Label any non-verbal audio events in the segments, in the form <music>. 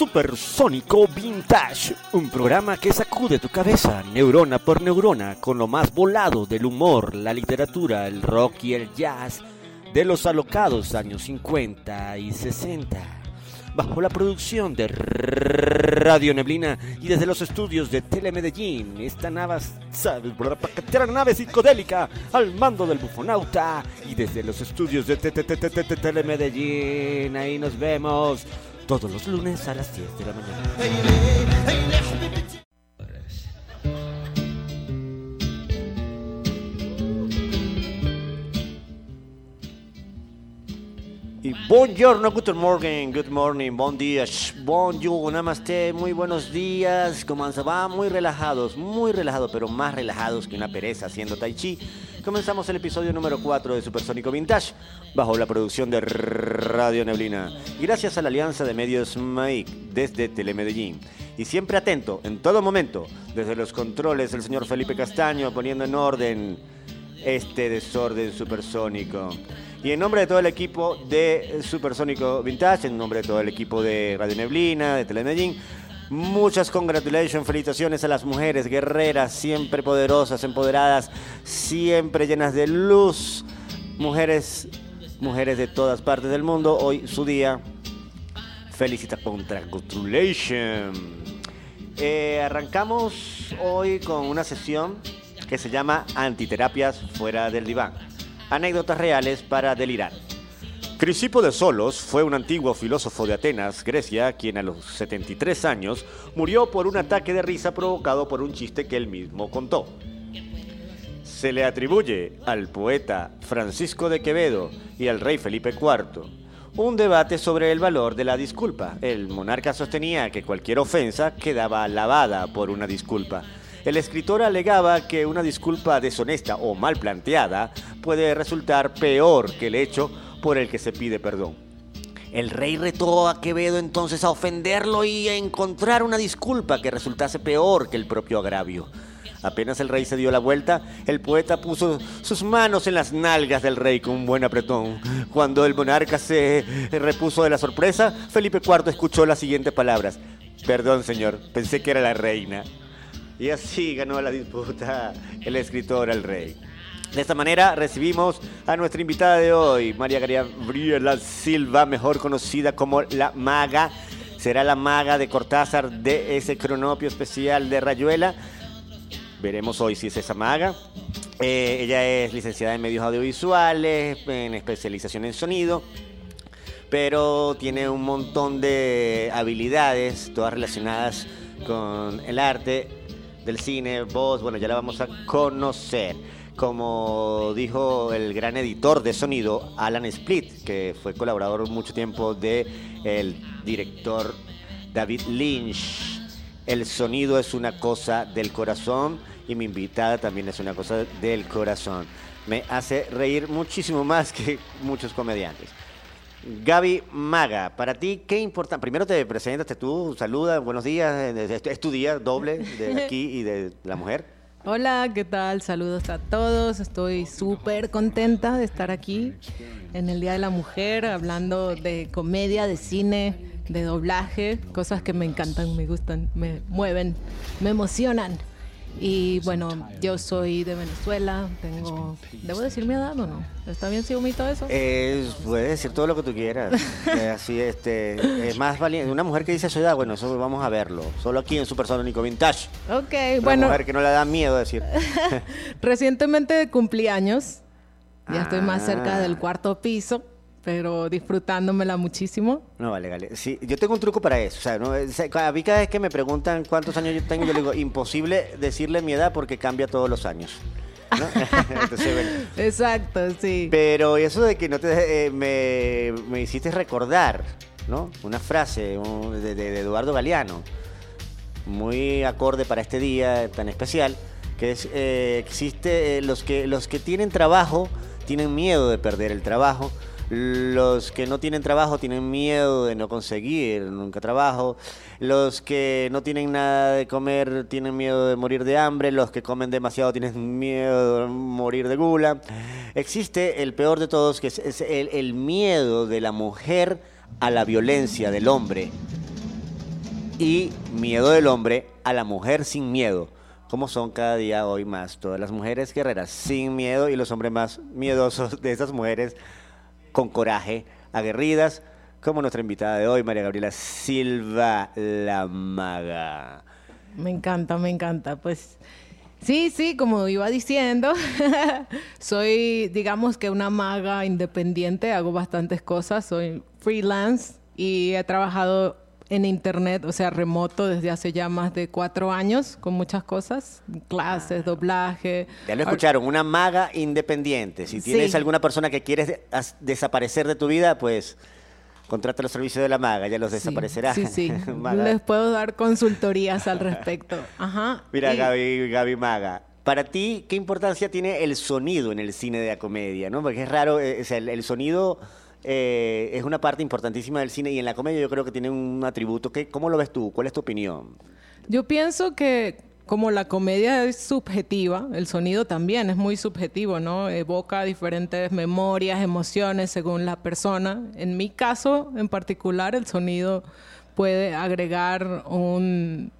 Supersónico Vintage, un programa que sacude tu cabeza neurona por neurona con lo más volado del humor, la literatura, el rock y el jazz de los alocados años 50 y 60. Bajo la producción de Radio Neblina y desde los estudios de Telemedellín, esta nave, psicodélica al mando del bufonauta y desde los estudios de Telemedellín, ahí nos vemos todos los lunes a las 10 de la mañana. Y buongiorno, good morning, good morning, bon dia, bonjour, namaste, muy buenos días, ¿cómo se va? Muy relajados, muy relajados, pero más relajados que una pereza haciendo tai chi. Comenzamos el episodio número 4 de Supersónico Vintage, bajo la producción de Radio Neblina, gracias a la alianza de medios MAIC desde Telemedellín. Y siempre atento, en todo momento, desde los controles, el señor Felipe Castaño poniendo en orden este desorden supersónico. Y en nombre de todo el equipo de Supersónico Vintage, en nombre de todo el equipo de Radio Neblina, de Telemedellín, muchas congratulations, felicitaciones a las mujeres guerreras, siempre poderosas, empoderadas, siempre llenas de luz. Mujeres, mujeres de todas partes del mundo, hoy su día. Felicita congratulations. Eh, arrancamos hoy con una sesión que se llama Antiterapias fuera del diván anécdotas reales para delirar. Crisipo de Solos fue un antiguo filósofo de Atenas, Grecia, quien a los 73 años murió por un ataque de risa provocado por un chiste que él mismo contó. Se le atribuye al poeta Francisco de Quevedo y al rey Felipe IV un debate sobre el valor de la disculpa. El monarca sostenía que cualquier ofensa quedaba lavada por una disculpa el escritor alegaba que una disculpa deshonesta o mal planteada puede resultar peor que el hecho por el que se pide perdón. El rey retó a Quevedo entonces a ofenderlo y a encontrar una disculpa que resultase peor que el propio agravio. Apenas el rey se dio la vuelta, el poeta puso sus manos en las nalgas del rey con un buen apretón. Cuando el monarca se repuso de la sorpresa, Felipe IV escuchó las siguientes palabras. Perdón, señor, pensé que era la reina. Y así ganó la disputa el escritor al rey. De esta manera recibimos a nuestra invitada de hoy, María Gabriela Silva, mejor conocida como la maga. Será la maga de Cortázar de ese cronopio especial de Rayuela. Veremos hoy si es esa maga. Eh, ella es licenciada en medios audiovisuales, en especialización en sonido, pero tiene un montón de habilidades, todas relacionadas con el arte del cine, voz, bueno, ya la vamos a conocer. Como dijo el gran editor de sonido, Alan Split, que fue colaborador mucho tiempo de el director David Lynch. El sonido es una cosa del corazón y mi invitada también es una cosa del corazón. Me hace reír muchísimo más que muchos comediantes. Gaby Maga, para ti, ¿qué importa? Primero te presentas tú, saluda, buenos días, es tu día doble de <laughs> aquí y de la mujer. Hola, ¿qué tal? Saludos a todos. Estoy súper contenta de estar aquí en el Día de la Mujer, hablando de comedia, de cine, de doblaje, cosas que me encantan, me gustan, me mueven, me emocionan. Y bueno, yo soy de Venezuela, tengo... ¿Debo decir mi edad o no? ¿Está bien si omito eso? Eh, puedes decir todo lo que tú quieras. <laughs> Eh, así, este, es más valiente. Una mujer que dice su edad, bueno, eso vamos a verlo. Solo aquí en Supersónico Vintage. Ok, Una bueno... mujer que no le da miedo decir. <laughs> Recientemente cumplí años. Ya estoy más cerca Ah. del cuarto piso, pero disfrutándomela muchísimo. No, vale, vale. Sí, yo tengo un truco para eso. O sea, ¿no? Es- a mí cada vez que me preguntan cuántos años yo tengo, yo le digo, <laughs> imposible decirle mi edad porque cambia todos los años. ¿no? <laughs> Entonces, bueno. Exacto, sí. Pero eso de que no te eh, me, me hiciste recordar, ¿no? Una frase un- de, de- de Eduardo Galeano, muy acorde para este día tan especial, que es eh, existe eh, los que los que tienen trabajo tienen miedo de perder el trabajo. Los que no tienen trabajo tienen miedo de no conseguir nunca trabajo. Los que no tienen nada de comer tienen miedo de morir de hambre. Los que comen demasiado tienen miedo de morir de gula. Existe el peor de todos, que es, el, el miedo de la mujer a la violencia del hombre. y Miedo del hombre a la mujer sin miedo. Como son cada día hoy más todas las mujeres guerreras sin miedo y los hombres más miedosos de esas mujeres con coraje, aguerridas, como nuestra invitada de hoy, María Gabriela Silva, la maga. Me encanta, me encanta. Pues sí, sí, como iba diciendo, <laughs> soy, digamos que una maga independiente, hago bastantes cosas, soy freelance y he trabajado en internet, o sea, remoto desde hace ya más de cuatro años con muchas cosas, clases, doblaje. Ya lo escucharon, una maga independiente. Si tienes Sí. alguna persona que quieres de- desaparecer de tu vida, pues contrata los servicios de la maga, ya los Sí, desaparecerá. Sí, sí. <laughs> Les puedo dar consultorías al respecto. Ajá. Mira, Y- Gaby, Gaby Maga, para ti, ¿qué importancia tiene el sonido en el cine de la comedia? ¿no? Porque es raro, eh, o sea, el, el sonido eh, es una parte importantísima del cine y en la comedia yo creo que tiene un atributo. que ¿Cómo lo ves tú? ¿Cuál es tu opinión? Yo pienso que como la comedia es subjetiva, el sonido también es muy subjetivo, ¿no? Evoca diferentes memorias, emociones según la persona. En mi caso en particular, el sonido puede agregar un,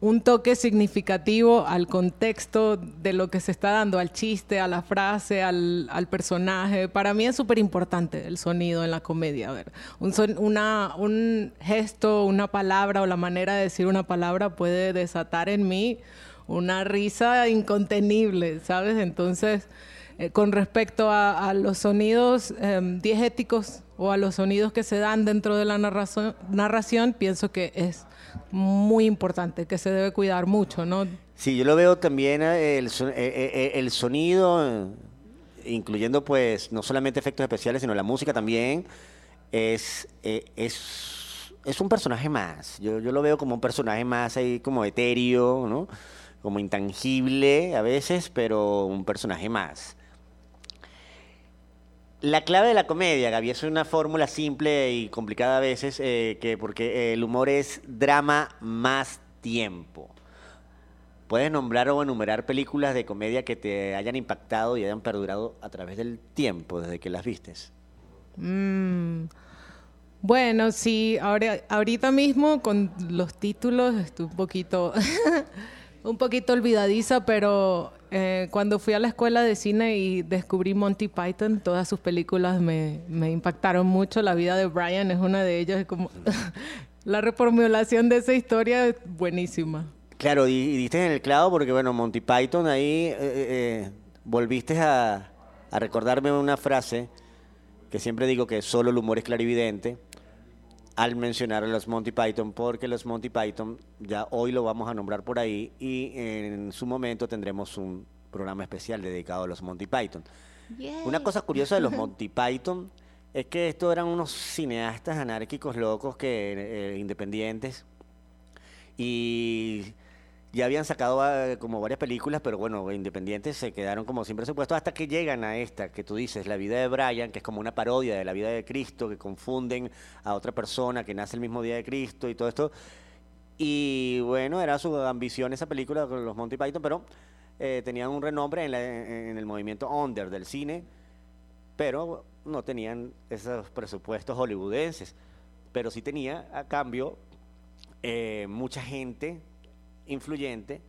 un toque significativo al contexto de lo que se está dando, al chiste, a la frase, al, personaje. Para mí es súper importante el sonido en la comedia. Un, son- una, un gesto, una palabra o la manera de decir una palabra puede desatar en mí una risa incontenible, ¿sabes? Entonces, eh, con respecto a, los sonidos em, diegéticos o a los sonidos que se dan dentro de la narración, pienso que es muy importante, que se debe cuidar mucho, ¿no? Sí, yo lo veo también eh, el, eh, eh, el sonido, incluyendo pues no solamente efectos especiales, sino la música también, es, es, es un personaje más. Yo, yo lo veo como un personaje más ahí como etéreo, ¿no? Como intangible a veces, pero un personaje más. La clave de la comedia, Gaby, es una fórmula simple y complicada a veces, eh, que porque el humor es drama más tiempo. ¿Puedes nombrar o enumerar películas de comedia que te hayan impactado y hayan perdurado a través del tiempo desde que las vistes? Mm, Bueno, sí, ahora, ahorita mismo con los títulos estoy un poquito, <laughs> un poquito olvidadiza, pero eh, cuando fui a la escuela de cine y descubrí Monty Python, todas sus películas me, me impactaron mucho. La vida de Brian es una de ellas, como <laughs> la reformulación de esa historia es buenísima. Claro, y, y diste en el clavo porque, bueno, Monty Python ahí eh, eh, volviste a, a recordarme una frase que siempre digo que solo el humor es clarividente al mencionar a los Monty Python, porque los Monty Python ya hoy lo vamos a nombrar por ahí y en su momento tendremos un programa especial dedicado a los Monty Python. Una cosa curiosa de los <laughs> Monty Python es que estos eran unos cineastas anárquicos locos que eh, independientes y ya habían sacado ah, como varias películas, pero bueno, independientes se quedaron como sin presupuesto hasta que llegan a esta que tú dices, La vida de Brian, que es como una parodia de la vida de Cristo, que confunden a otra persona que nace el mismo día de Cristo y todo esto. Y bueno, era su ambición esa película con los Monty Python, pero eh, tenían un renombre en, el movimiento under del cine, pero no tenían esos presupuestos hollywoodenses. Pero sí tenía a cambio eh, mucha gente influyente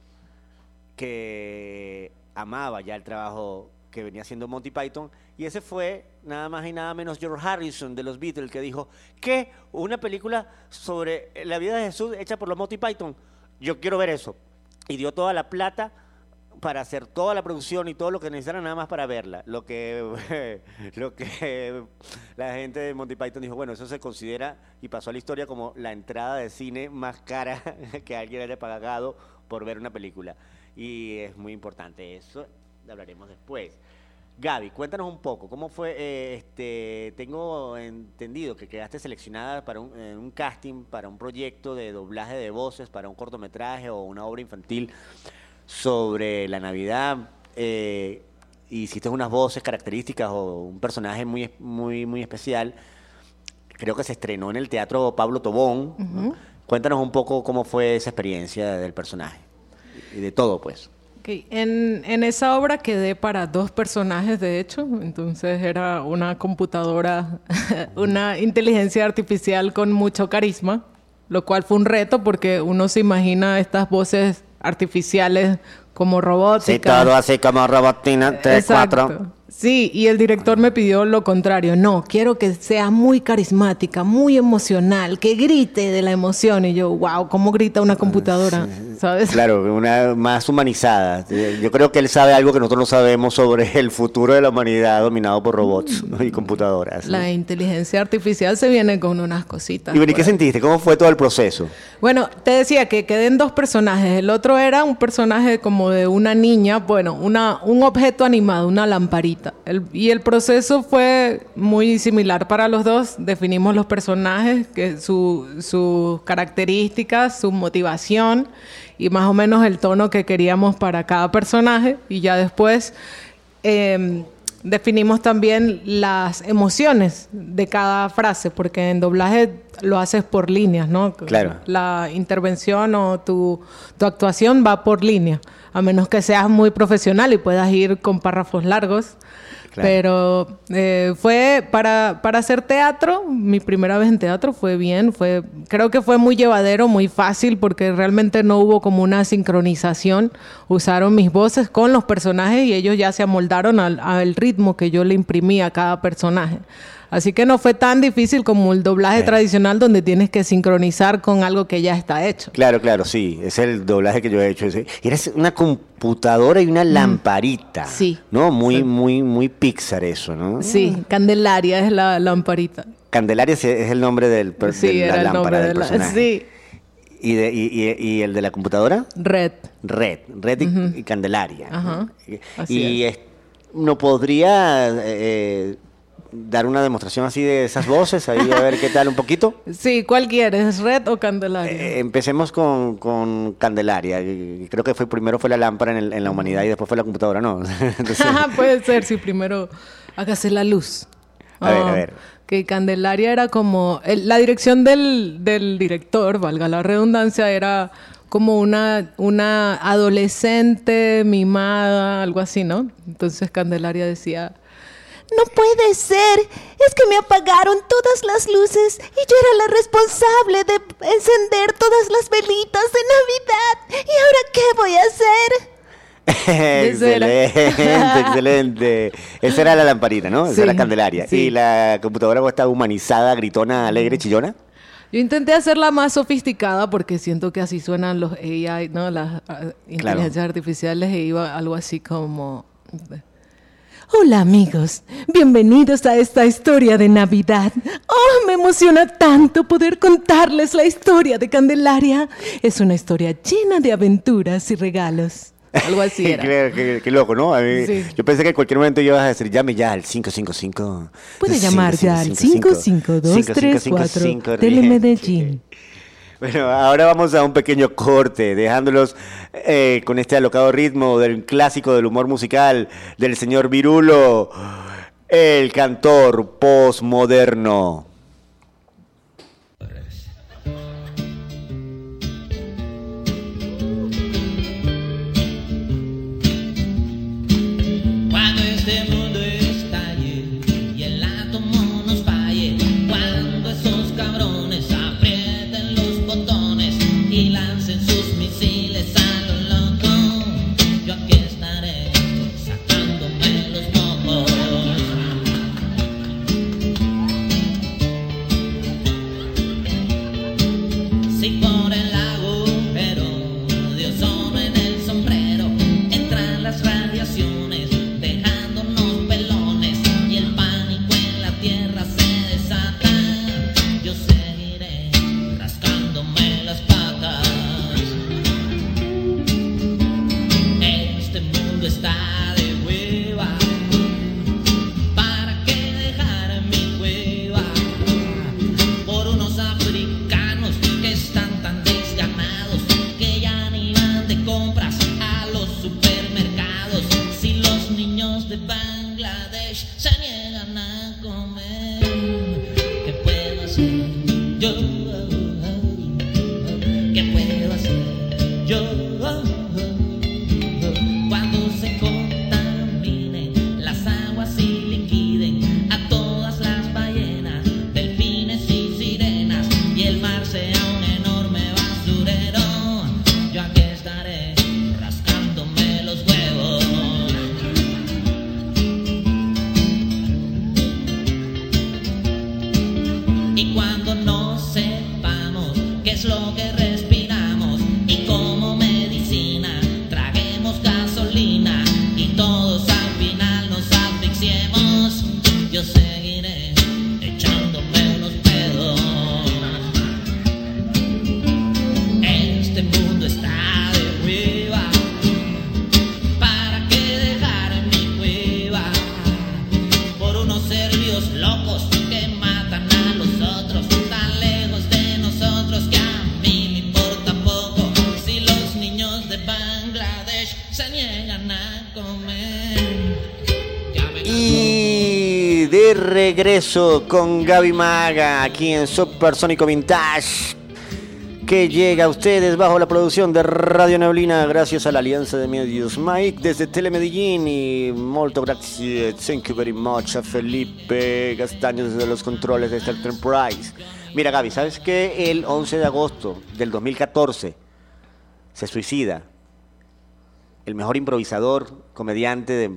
que amaba ya el trabajo que venía haciendo Monty Python. Y ese fue nada más y nada menos George Harrison de los Beatles que dijo, ¿qué? ¿Una película sobre la vida de Jesús hecha por los Monty Python? Yo quiero ver eso. Y dio toda la plata para hacer toda la producción y todo lo que necesitaran nada más para verla. Lo que, <laughs> lo que la gente de Monty Python dijo, bueno, eso se considera y pasó a la historia como la entrada de cine más cara <laughs> que alguien haya pagado por ver una película. Y es muy importante eso, hablaremos después. Gaby, cuéntanos un poco, ¿cómo fue? eh, este, tengo entendido que quedaste seleccionada para un casting, para un proyecto de doblaje de voces, para un cortometraje o una obra infantil sobre la Navidad. eh, hiciste unas voces características o un personaje muy, muy, muy especial. Creo que se estrenó en el Teatro Pablo Tobón. ¿no? Cuéntanos un poco cómo fue esa experiencia del personaje y de todo, pues. Ok, En, en esa obra quedé para dos personajes, de hecho. Entonces era una computadora, <laughs> una inteligencia artificial con mucho carisma. lo cual fue un reto porque uno se imagina estas voces artificiales como robóticas. Sí, todo así como robotina, tres, cuatro. Sí, y el director me pidió lo contrario. No, quiero que sea muy carismática, muy emocional, que grite de la emoción. Y yo, wow, ¿cómo grita una computadora? ¿Sabes? Claro, una más humanizada. Yo creo que él sabe algo que nosotros no sabemos sobre el futuro de la humanidad dominado por robots y computadoras. La inteligencia artificial se viene con unas cositas. ¿Y, ¿y qué sentiste? ¿Cómo fue todo el proceso? Bueno, te decía que queden dos personajes. El otro era un personaje como de una niña, bueno, una, un objeto animado, una lamparita y el proceso fue muy similar para los dos. Definimos los personajes, que sus características, su motivación y más o menos el tono que queríamos para cada personaje. Y ya después em, definimos también las emociones de cada frase, porque en doblaje lo haces por líneas, ¿no? Claro. La intervención o tu, tu actuación va por línea, a menos que seas muy profesional y puedas ir con párrafos largos. Pero eh, fue para, para hacer teatro, mi primera vez en teatro fue bien, fue, creo que fue muy llevadero, muy fácil, porque realmente no hubo como una sincronización. Usaron mis voces con los personajes y ellos ya se amoldaron al, al ritmo que yo le imprimí a cada personaje. Así que no fue tan difícil como el doblaje tradicional donde tienes que sincronizar con algo que ya está hecho. Claro, claro, sí. Es el doblaje que yo he hecho. Eres una computadora y una mm. lamparita. Sí. ¿No? Muy, muy, muy Pixar eso, ¿no? Sí, Candelaria es la lamparita. Candelaria es el nombre del, sí, de la lámpara del personaje. Sí. ¿Y, y, el de la computadora? Red. Red. Red y, Candelaria. Ajá. y no podría eh, dar una demostración así de esas voces, ahí a ver qué tal un poquito. <laughs> Sí, ¿cuál quieres, Red o Candelaria? Eh, empecemos con, con, Candelaria. Creo que fue primero fue la lámpara en, la humanidad y después fue la computadora, ¿no? <laughs> <laughs> Puede ser, sí, primero hágase la luz. A ver, a ah, ver. Que Candelaria era como... la dirección del, del director, valga la redundancia, era como una, una adolescente mimada, algo así, ¿no? Entonces Candelaria decía no puede ser. Es que me apagaron todas las luces y yo era la responsable de encender todas las velitas de Navidad. ¿Y ahora qué voy a hacer? <laughs> excelente, excelente. Esa era la lamparita, ¿no? Esa era la candelaria. ¿Y la computadora está humanizada, gritona, alegre, chillona? Yo intenté hacerla más sofisticada porque siento que así suenan los AI, ¿no? Las ah, inteligencias artificiales e iba algo así como... Hola amigos, bienvenidos a esta historia de Navidad. Oh, me emociona tanto poder contarles la historia de Candelaria. Es una historia llena de aventuras y regalos. Algo así <laughs> era. qué, loco, ¿no? Yo pensé que en cualquier momento ibas a decir, llame ya al 555. Puede llamar ya al 55234 Telemedellín. Bueno, ahora vamos a un pequeño corte, dejándolos eh, con este alocado ritmo del clásico del humor musical del señor Virulo, el cantor postmoderno. Bangladesh se niegan a comer. Y de regreso con Gaby Maga aquí en Supersónico Vintage. Que llega a ustedes bajo la producción de Radio Neblina gracias a la alianza de medios Mike desde Telemedellín y molto grazie, thank you very much a Felipe Castaño desde los controles de Star Enterprise. Mira Gaby, ¿sabes que el 11 de agosto del 2014 se suicida el mejor improvisador, comediante de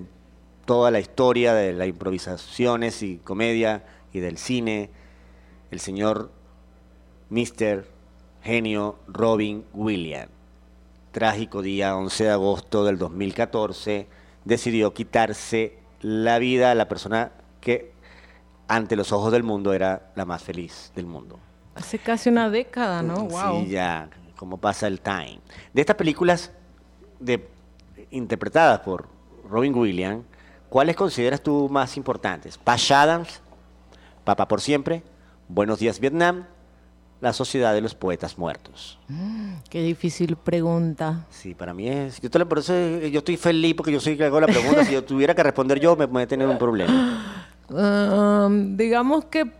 toda la historia de las improvisaciones y comedia y del cine, el señor Mr. Genio Robin Williams. Trágico día 11 de agosto del 2014, decidió quitarse la vida a la persona que ante los ojos del mundo era la más feliz del mundo. Hace casi una década, ¿no? Wow. Sí, ya, como pasa el time. De estas películas de, interpretadas por Robin Williams, ¿cuáles consideras tú más importantes? Patch Adams, Papá por siempre, Buenos días Vietnam, La sociedad de los poetas muertos. Qué difícil pregunta. Sí, para mí es. Yo, te lo- por eso yo estoy feliz porque yo soy el que hago la pregunta. si yo tuviera que responder yo, me voy a tener un problema. Um, digamos que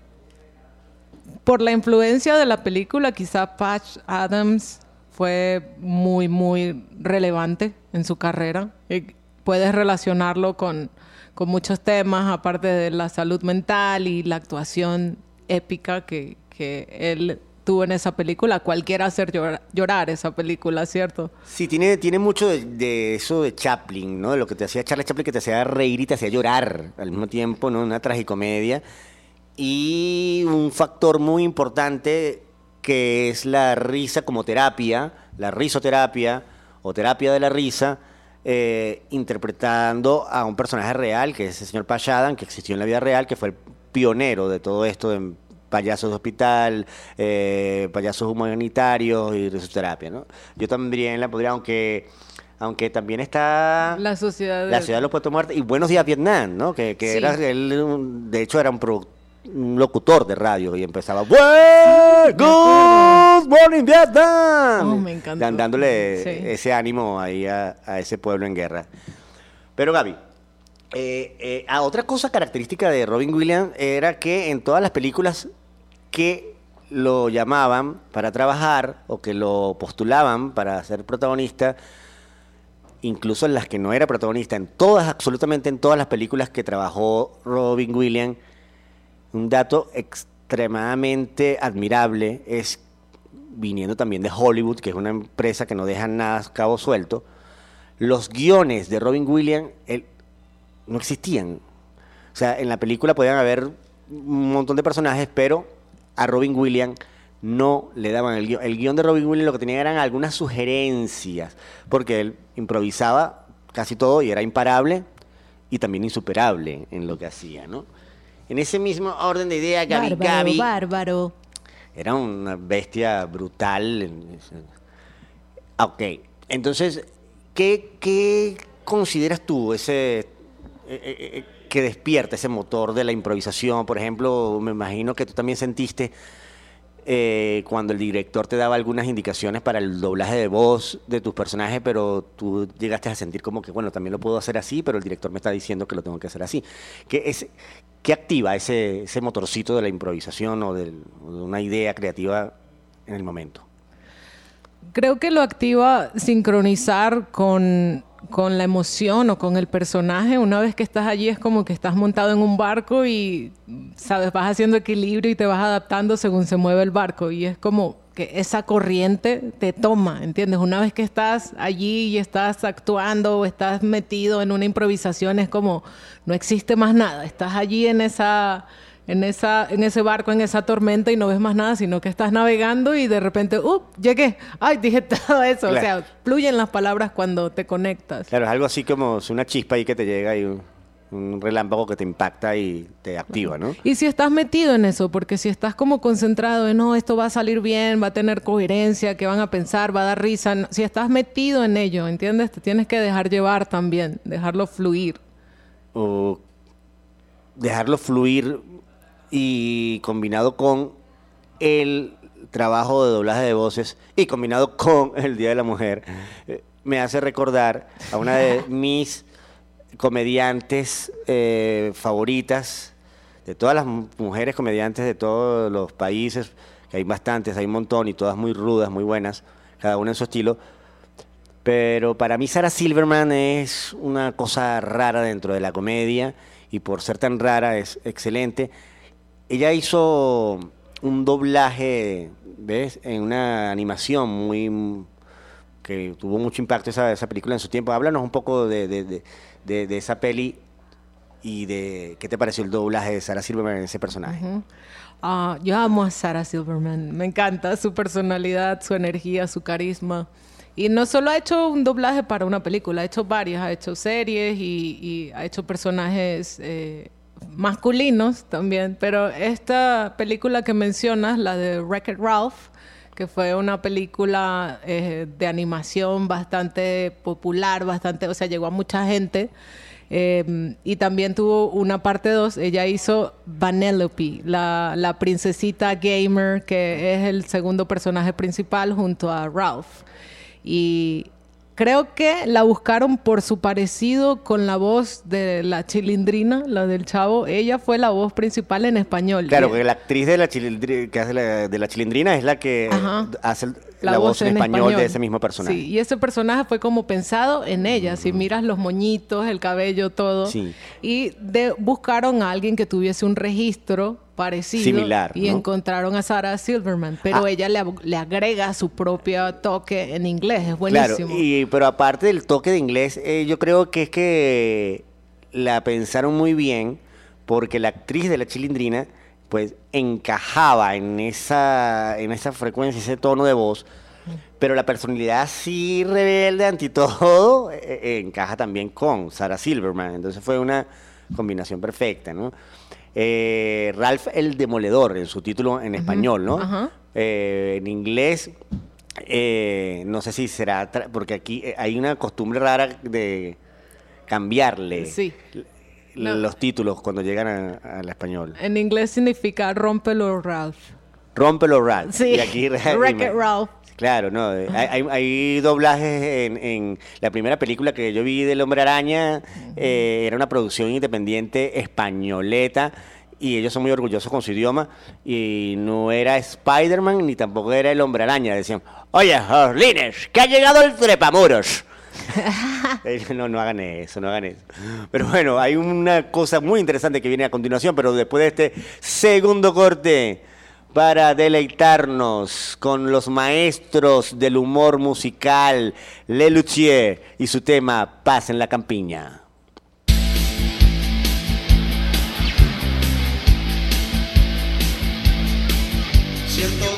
por la influencia de la película, quizá Patch Adams fue muy, muy relevante en su carrera. Puedes relacionarlo con, con muchos temas, aparte de la salud mental y la actuación épica que, que él tuvo en esa película. Cualquiera hacer llorar, llorar esa película, ¿cierto? Sí, tiene, tiene mucho de, de eso de Chaplin, ¿no? De lo que te hacía Charles Chaplin, que te hacía reír y te hacía llorar al mismo tiempo, ¿no? Una tragicomedia. Y un factor muy importante que es la risa como terapia, la risoterapia o terapia de la risa, eh, interpretando a un personaje real, que es el señor Patch Adams, que existió en la vida real, que fue el pionero de todo esto de payasos de hospital, eh, payasos humanitarios y risoterapia, ¿no? Yo también la podría, aunque, aunque también está... La sociedad de... La ciudad de los puestos muertos y Buenos días Vietnam, ¿no? Que, que Sí. era él, de hecho era un, produ- un locutor de radio y empezaba "Well, Good morning Vietnam, Oh, me encantó. Dándole Sí. ese ánimo ahí a, a ese pueblo en guerra. Pero Gaby, eh, eh, ah, otra cosa característica de Robin Williams era que en todas las películas que lo llamaban para trabajar o que lo postulaban para ser protagonista, incluso en las que no era protagonista, en todas, absolutamente en todas las películas que trabajó Robin Williams, un dato extremadamente admirable es, viniendo también de Hollywood, que es una empresa que no deja nada a cabo suelto, los guiones de Robin Williams no existían. O sea, en la película podían haber un montón de personajes, pero a Robin Williams no le daban el guion. El guion de Robin Williams lo que tenía eran algunas sugerencias, porque él improvisaba casi todo y era imparable y también insuperable en lo que hacía, ¿no? En ese mismo orden de idea, Gaby Bárbaro, Gaby bárbaro. era una bestia brutal. Ok, entonces, ¿qué, qué consideras tú ese eh, eh, eh, que despierta ese motor de la improvisación? Por ejemplo, me imagino que tú también sentiste eh, cuando el director te daba algunas indicaciones para el doblaje de voz de tus personajes, pero tú llegaste a sentir como que, bueno, también lo puedo hacer así, pero el director me está diciendo que lo tengo que hacer así. ¿Qué, es, qué activa ese, ese motorcito de la improvisación o, de una idea creativa en el momento? Creo que lo activa sincronizar con, con la emoción o con el personaje. Una vez que estás allí es como que estás montado en un barco y, sabes, vas haciendo equilibrio y te vas adaptando según se mueve el barco. Y es como que esa corriente te toma, ¿entiendes? Una vez que estás allí y estás actuando o estás metido en una improvisación, es como no existe más nada. Estás allí en esa en, esa, en ese barco, en esa tormenta y no ves más nada, sino que estás navegando y de repente, ¡up! Llegué. ¡Ay! Dije <laughs> todo eso. O sea, fluyen las palabras cuando te conectas. Claro, es algo así como una chispa ahí que te llega y un, un relámpago que te impacta y te activa, ¿no? Y si estás metido en eso, porque si estás como concentrado en, no, esto va a salir bien, va a tener coherencia, que van a pensar, va a dar risa, no- si estás metido en ello, ¿entiendes? Te tienes que dejar llevar también, dejarlo fluir. o dejarlo fluir y combinado con el trabajo de doblaje de voces y combinado con el Día de la Mujer, eh, me hace recordar a una de <laughs> mis comediantes eh, favoritas, de todas las mu- mujeres comediantes de todos los países, que hay bastantes, hay un montón y todas muy rudas, muy buenas, cada una en su estilo. Pero para mí Sarah Silverman es una cosa rara dentro de la comedia y por ser tan rara es excelente. Ella hizo un doblaje, ¿ves? En una animación muy que tuvo mucho impacto esa, esa película en su tiempo. Háblanos un poco de, de- de- esa peli y de qué te pareció el doblaje de Sarah Silverman en ese personaje. Ah, yo amo a Sarah Silverman, me encanta su personalidad, su energía, su carisma. Y no solo ha hecho un doblaje para una película, ha hecho varias, ha hecho series y, y ha hecho personajes eh, masculinos también. Pero esta película que mencionas, la de Wreck-It Ralph, que fue una película eh, de animación bastante popular, bastante, o sea, llegó a mucha gente. Eh, y también tuvo una parte 2, ella hizo Vanellope, la, la princesita gamer, que es el segundo personaje principal junto a Ralph. Y creo que la buscaron por su parecido con la voz de la chilindrina, la del chavo. Ella fue la voz principal en español. Claro, que la actriz de la, chilindri- que hace la- de la chilindrina es la que Ajá. hace la, voz en español, de ese mismo personaje. Sí, y ese personaje fue como pensado en ella. Si miras los moñitos, el cabello, todo. Sí. Y de, buscaron a alguien que tuviese un registro parecido. Similar, Y ¿no? encontraron a Sarah Silverman. Pero Ah. ella le, ag- le agrega su propio toque en inglés. Es Claro, buenísimo. y, pero aparte del toque de inglés, eh, yo creo que es que la pensaron muy bien porque la actriz de la chilindrina pues encajaba en esa, en esa frecuencia, ese tono de voz, pero la personalidad así rebelde ante todo <laughs> eh, eh, encaja también con Sarah Silverman, entonces fue una combinación perfecta, ¿no? Eh, Ralph el Demoledor en su título en español, ¿no? Eh, en inglés, eh, no sé si será, porque aquí hay una costumbre rara de cambiarle Sí. No. los títulos cuando llegan a- al español. En inglés significa rómpelo, Ralph. Rómpelo, Ralph. Sí. Y aquí <laughs> Wreck-It Ralph. Claro, no. eh, Hay, hay- hay doblajes en, en la primera película que yo vi del Hombre Araña. eh, era una producción independiente españoleta. Y ellos son muy orgullosos con su idioma. Y no era Spider-Man ni tampoco era el Hombre Araña. Decían, oye, Orlines, que ha llegado el trepamuros. <laughs> No, no hagan eso, no hagan eso. Pero bueno, hay una cosa muy interesante que viene a continuación, pero después de este segundo corte, para deleitarnos con los maestros del humor musical, Le Luthier y su tema Paz en la Campiña. Cierto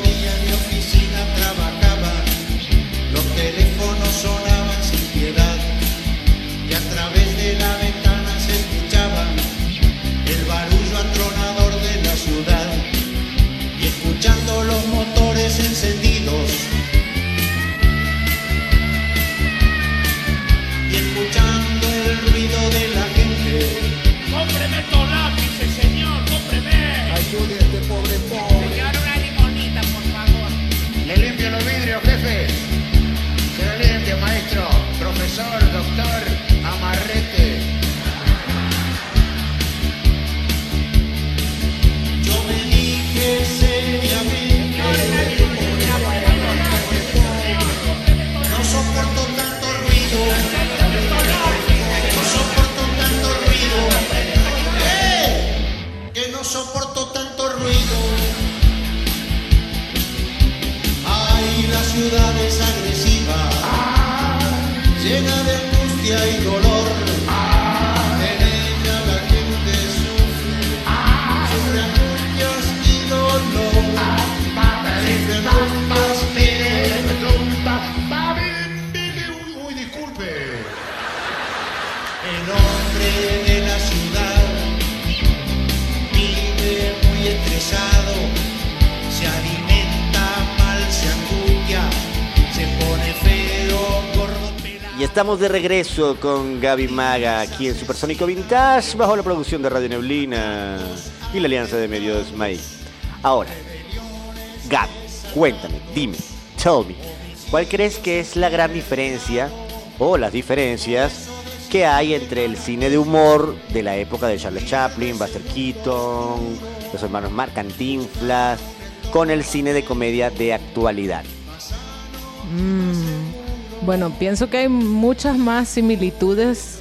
con Gaby Maga aquí en Supersónico Vintage bajo la producción de Radio Neblina y la alianza de medios May. Ahora, Gaby, cuéntame, dime, tell me, ¿cuál crees que es la gran diferencia o las diferencias que hay entre el cine de humor de la época de Charles Chaplin, Buster Keaton, los hermanos Mark Cantinflas, con el cine de comedia de actualidad? Mm, bueno, pienso que hay muchas más similitudes,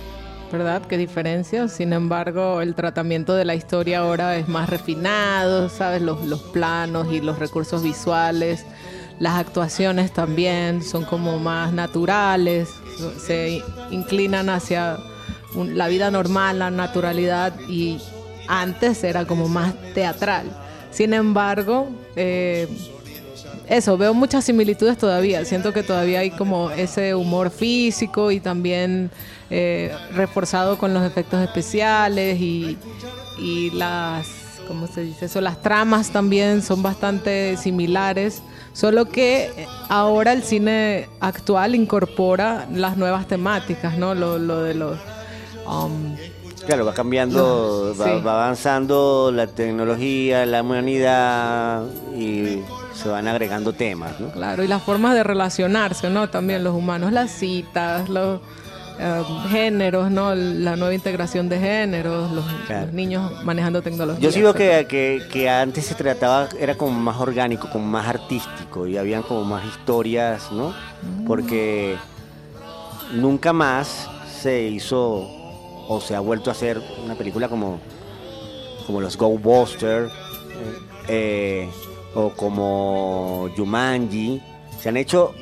¿verdad? Que diferencias. Sin embargo, el tratamiento de la historia ahora es más refinado, ¿sabes? Los, los planos y los recursos visuales. Las actuaciones también son como más naturales, se inclinan hacia la vida normal, la naturalidad y antes era como más teatral. Sin embargo, eh, eso, veo muchas similitudes todavía. Siento que todavía hay como ese humor físico y también eh, reforzado con los efectos especiales y, y las, ¿cómo se dice eso? Las tramas también son bastante similares. Solo que ahora el cine actual incorpora las nuevas temáticas, ¿no? Lo, lo de los... um, Claro, va cambiando, <laughs> va, Sí. va avanzando la tecnología, la humanidad y se van agregando temas, ¿no? Claro, y las formas de relacionarse, ¿no? También los humanos, las citas, los eh, géneros, ¿no? La nueva integración de géneros, los, Claro. los niños manejando tecnología. Yo sí veo que, que, que antes se trataba, era como más orgánico, como más artístico y habían como más historias, ¿no? Porque nunca más se hizo o se ha vuelto a hacer una película como, como los Go Buster eh, o como Jumanji. Se han hecho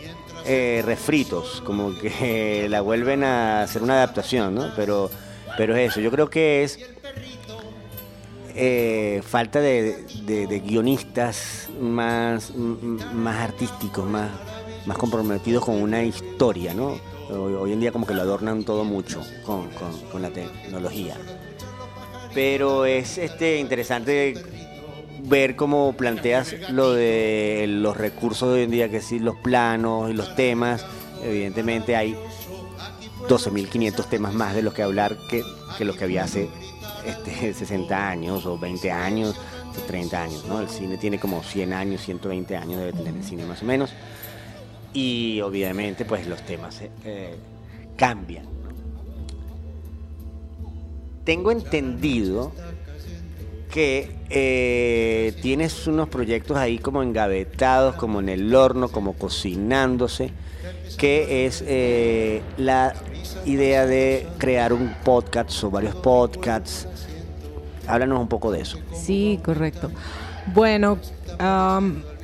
eh, refritos, como que <laughs> la vuelven a hacer una adaptación, ¿no? Pero, pero es eso, yo creo que es eh, falta de, de- de guionistas más, más artísticos, más, más comprometidos con una historia, ¿no? Hoy, en día como que lo adornan todo mucho con, la tecnología. Pero es este interesante ver cómo planteas lo de los recursos de hoy en día, que sí, los planos y los temas. Evidentemente hay 12.500 temas más de los que hablar que, los que había hace este, <laughs> 60 años o 20 años, 30 años, ¿no? El cine tiene como 100 años, 120 años debe tener el cine más o menos. Y obviamente pues los temas eh, eh, cambian. Tengo entendido que eh, tienes unos proyectos ahí como engavetados, como en el horno, como cocinándose, que es eh, la idea de crear un podcast o varios podcasts. Háblanos un poco de eso. Sí, correcto. Bueno,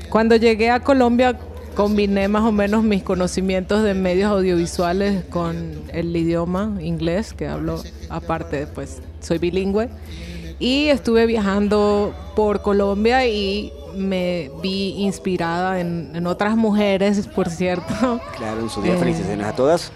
cuando llegué a Colombia combiné más o menos mis conocimientos de medios audiovisuales con el idioma inglés, que hablo aparte, pues soy bilingüe. Y estuve viajando por Colombia y me vi inspirada en, en otras mujeres, por cierto, Claro, en su día Eh, felicitaciones a todas.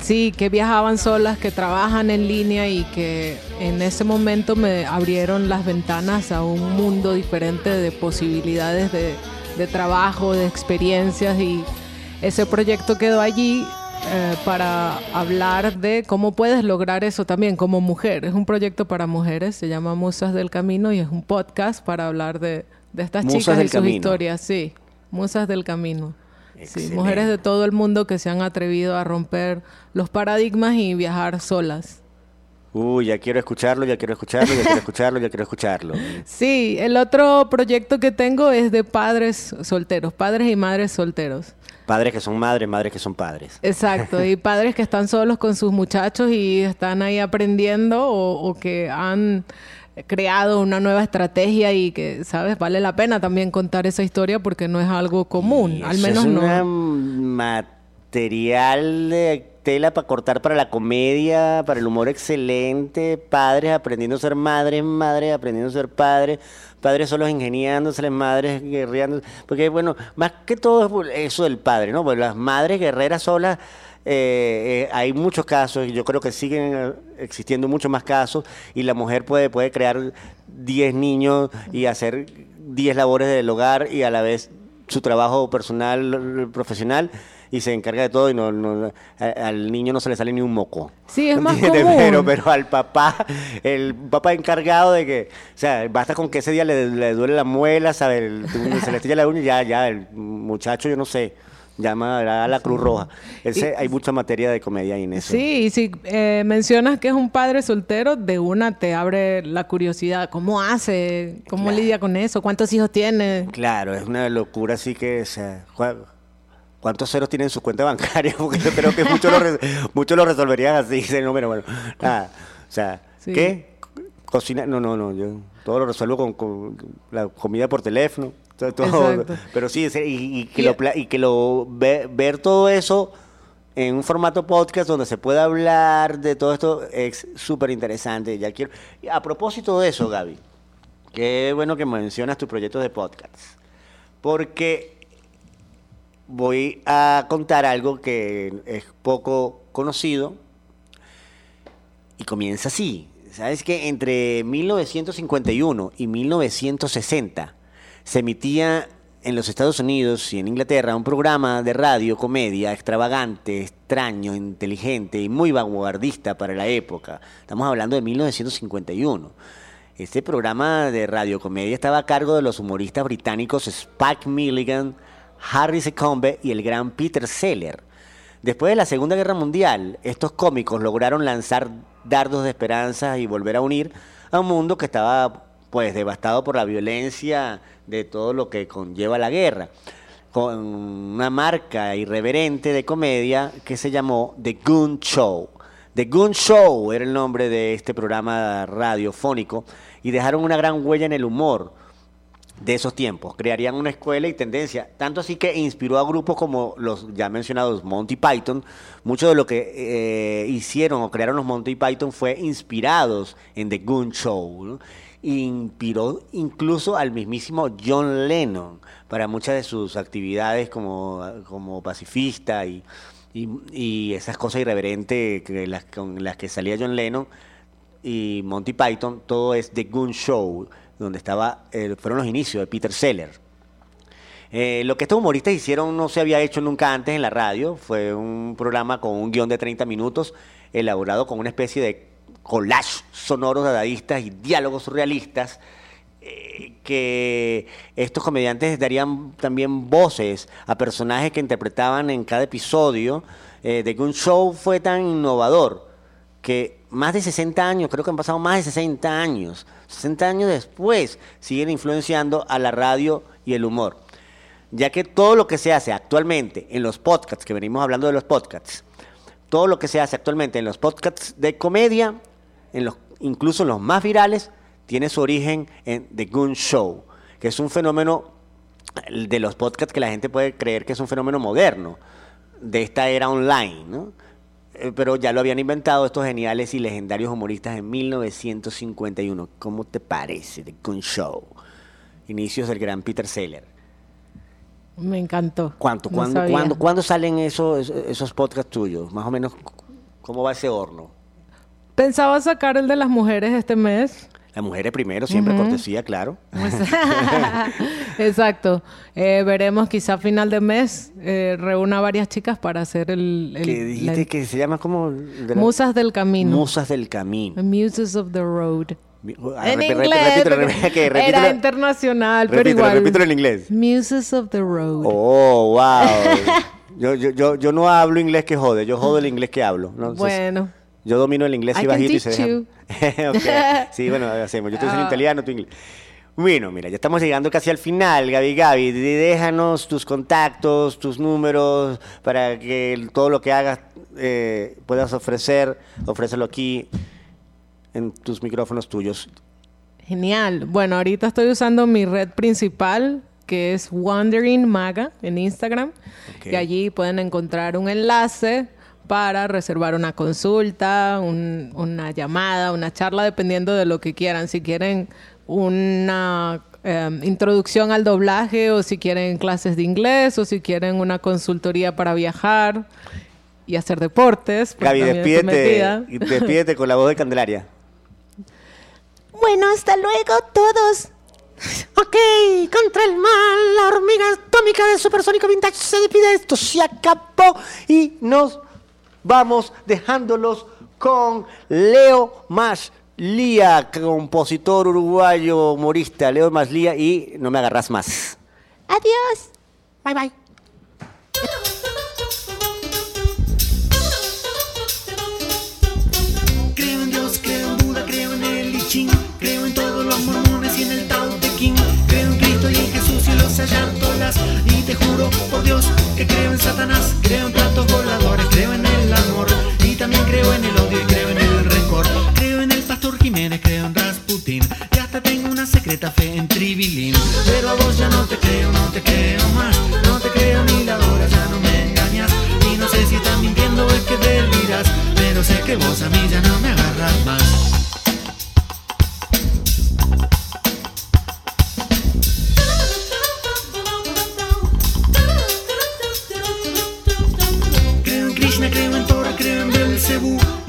Sí, que viajaban solas, que trabajan en línea y que en ese momento me abrieron las ventanas a un mundo diferente de posibilidades de, de trabajo, de experiencias y ese proyecto quedó allí eh, para hablar de cómo puedes lograr eso también como mujer. Es un proyecto para mujeres, se llama Musas del Camino y es un podcast para hablar de, de estas Musas chicas y sus Camino. historias. Sí, Musas del Camino. Sí, mujeres de todo el mundo que se han atrevido a romper los paradigmas y viajar solas. Uy, ya quiero escucharlo, ya quiero escucharlo, ya quiero escucharlo, ya quiero escucharlo. <laughs> Sí, el otro proyecto que tengo es de padres solteros, padres y madres solteros. Padres que son madres, madres que son padres. Exacto, <laughs> y padres que están solos con sus muchachos y están ahí aprendiendo o, o que han creado una nueva estrategia y que, ¿sabes? Vale la pena también contar esa historia porque no es algo común, Y al menos es no. una material de tela para cortar para la comedia, para el humor excelente, padres aprendiendo a ser madres, madres aprendiendo a ser padres, padres solos ingeniándose, madres guerreando, porque bueno, más que todo es eso del padre, ¿no? Pues las madres guerreras solas, eh, eh, hay muchos casos, y yo creo que siguen eh, existiendo muchos más casos, y la mujer puede, puede crear 10 niños y hacer 10 labores del hogar y a la vez su trabajo personal, profesional, y se encarga de todo y no, no- a- al niño no se le sale ni un moco. Sí, es <laughs> más común. Pero, pero al papá, el papá encargado de que, o sea, basta con que ese día le, le duele la muela, ¿sabes? El- se le estilla la uña y ya, ya, el muchacho, yo no sé, llama a la Cruz Roja. Ese, hay mucha materia de comedia ahí en eso. Sí, y si eh, mencionas que es un padre soltero, de una te abre la curiosidad. ¿Cómo hace? ¿Cómo Claro. lidia con eso? ¿Cuántos hijos tiene? Claro, es una locura así que, o sea, ¿cuá- ¿cuántos ceros tiene en su cuenta bancaria? <laughs> Porque yo creo que muchos lo, lo resolverían así, no, pero bueno, nada, o sea, Sí. ¿qué? Cocina, no, no, no, yo todo lo resuelvo con, con la comida por teléfono, todo, pero sí, y, y que Y- lo, y que lo, ve- ver todo eso en un formato podcast donde se pueda hablar de todo esto es súper interesante, ya quiero, a propósito de eso, Gaby, Qué bueno que mencionas tu proyecto de podcast. Porque voy a contar algo que es poco conocido y comienza así. ¿Sabes que entre 1951 y 1960 se emitía en los Estados Unidos y en Inglaterra un programa de radio comedia extravagante, extraño, inteligente y muy vanguardista para la época? Estamos hablando de 1951. Este programa de radiocomedia estaba a cargo de los humoristas británicos Spike Milligan, Harry Secombe y el gran Peter Seller. Después de la Segunda Guerra Mundial, estos cómicos lograron lanzar dardos de esperanza y volver a unir a un mundo que estaba pues devastado por la violencia de todo lo que conlleva la guerra, con una marca irreverente de comedia que se llamó The Goon Show. The Goon Show era el nombre de este programa radiofónico y dejaron una gran huella en el humor de esos tiempos. Crearían una escuela y tendencia, tanto así que inspiró a grupos como los ya mencionados Monty Python. Mucho de lo que eh, hicieron o crearon los Monty Python fue inspirados en The Goon Show. Inspiró incluso al mismísimo John Lennon para muchas de sus actividades como, como pacifista y, y, y esas cosas irreverentes con las que salía John Lennon y Monty Python, todo es The Goon Show, donde estaba, fueron los inicios de Peter Seller. Eh, lo que estos humoristas hicieron no se había hecho nunca antes en la radio, fue un programa con un guion de 30 minutos, elaborado con una especie de collage sonoro dadaístas y diálogos surrealistas, eh, que estos comediantes darían también voces a personajes que interpretaban en cada episodio. Eh, The Goon Show fue tan innovador que más de 60 años, creo que han pasado más de 60 años, 60 años después, siguen influenciando a la radio y el humor. Ya que todo lo que se hace actualmente en los podcasts, que venimos hablando de los podcasts, todo lo que se hace actualmente en los podcasts de comedia, en los, incluso en los más virales, tiene su origen en The Goon Show, que es un fenómeno de los podcasts que la gente puede creer que es un fenómeno moderno, de esta era online, ¿no? Eh, Pero ya lo habían inventado estos geniales y legendarios humoristas en 1951. ¿Cómo te parece The Goon Show? Inicios del gran Peter Seller. Me encantó. ¿Cuánto? No ¿Cuándo, sabía. cuándo, cuándo salen esos, esos podcasts tuyos? Más o menos, ¿cómo va ese horno? Pensaba sacar el de las mujeres este mes. Las mujeres primero, siempre cortesía, claro. Pues, <laughs> <laughs> Exacto. Eh, veremos quizá a final de mes eh, reúna varias chicas para hacer el... el- que dijiste la- que se llama como... de la- Musas del camino. Musas del camino. Muses of the road. Mi- ah, en inglés. repítelo, repítelo, era internacional, pero igual. repítelo en inglés. Muses of the road. Oh, wow. <laughs> Yo, yo, yo, yo no hablo inglés que jode, yo jodo el inglés que hablo. ¿no? Entonces, bueno. Yo domino el inglés y bajito y se deja. <laughs> <laughs> Sí, bueno, hacemos. Yo estoy en Ah. italiano, tú inglés. Bueno, mira, ya estamos llegando casi al final, Gaby Gaby. Déjanos tus contactos, tus números, para que todo lo que hagas eh, puedas ofrecer, ofrécelo aquí en tus micrófonos tuyos. Genial. Bueno, ahorita estoy usando mi red principal, que es Wandering Maga en Instagram. Y allí pueden encontrar un enlace para reservar una consulta, un- una llamada, una charla, dependiendo de lo que quieran. Si quieren una eh, introducción al doblaje o si quieren clases de inglés o si quieren una consultoría para viajar y hacer deportes. pues Gaby, despídete, despídete con la voz de Candelaria. <laughs> Bueno, hasta luego todos. <laughs> Ok, contra el mal, la hormiga atómica de Supersónico Vintage se despide. Esto se acabó y nos vamos dejándolos con Leo Maslía, compositor uruguayo humorista. Leo Maslía y no me agarras más. Adiós. Bye bye. Creo en Dios, creo en Buda, creo en el I Ching, creo en todos los mormones y en el Tao Te creo en Cristo y en Jesús y los ayatolas, y te juro por Dios que creo en Satanás, creo en platos voladores, creo en el también creo en el odio y creo en el rencor, creo en el pastor Jiménez, creo en Rasputin, y hasta tengo una secreta fe en Tribilín, pero a vos ya no te creo, no te creo más, no te creo ni la hora, ya no me engañas, y no sé si estás mintiendo o es que deliras, pero sé que vos a mí ya no me agarras más.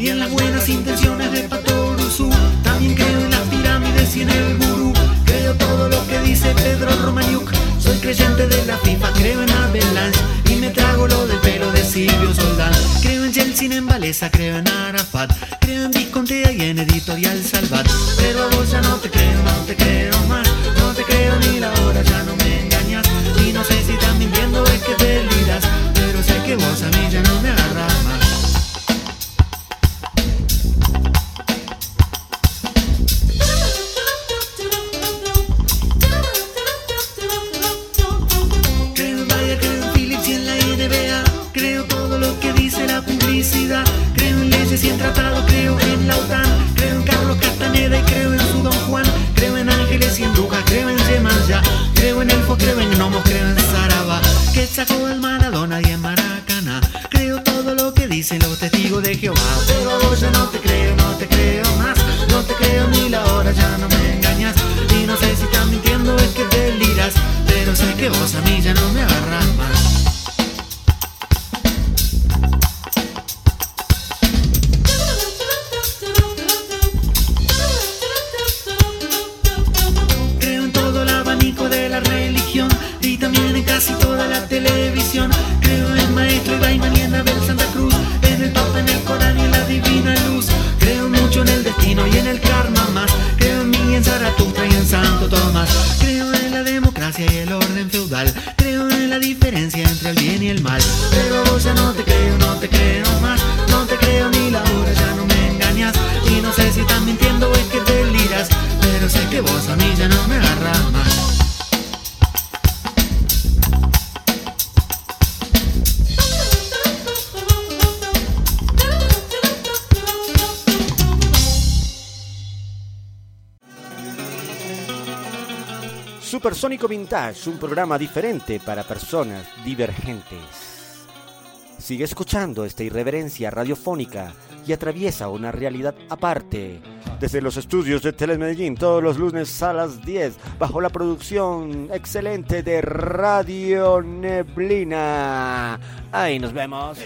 Y en las buenas intenciones de Patoruzú. También creo en las pirámides y en el gurú. Creo todo lo que dice Pedro Romaniuk. Soy creyente de la FIFA, creo en Avalanche y me trago lo del pelo de Silvio Soldán. Creo en Chelsea, en Valesa, creo en Arafat. Vintage, un programa diferente para personas divergentes. Sigue escuchando esta irreverencia radiofónica y atraviesa una realidad aparte. Desde los estudios de Telemedellín, todos los lunes a las 10, bajo la producción excelente de Radio Neblina. Ahí nos vemos.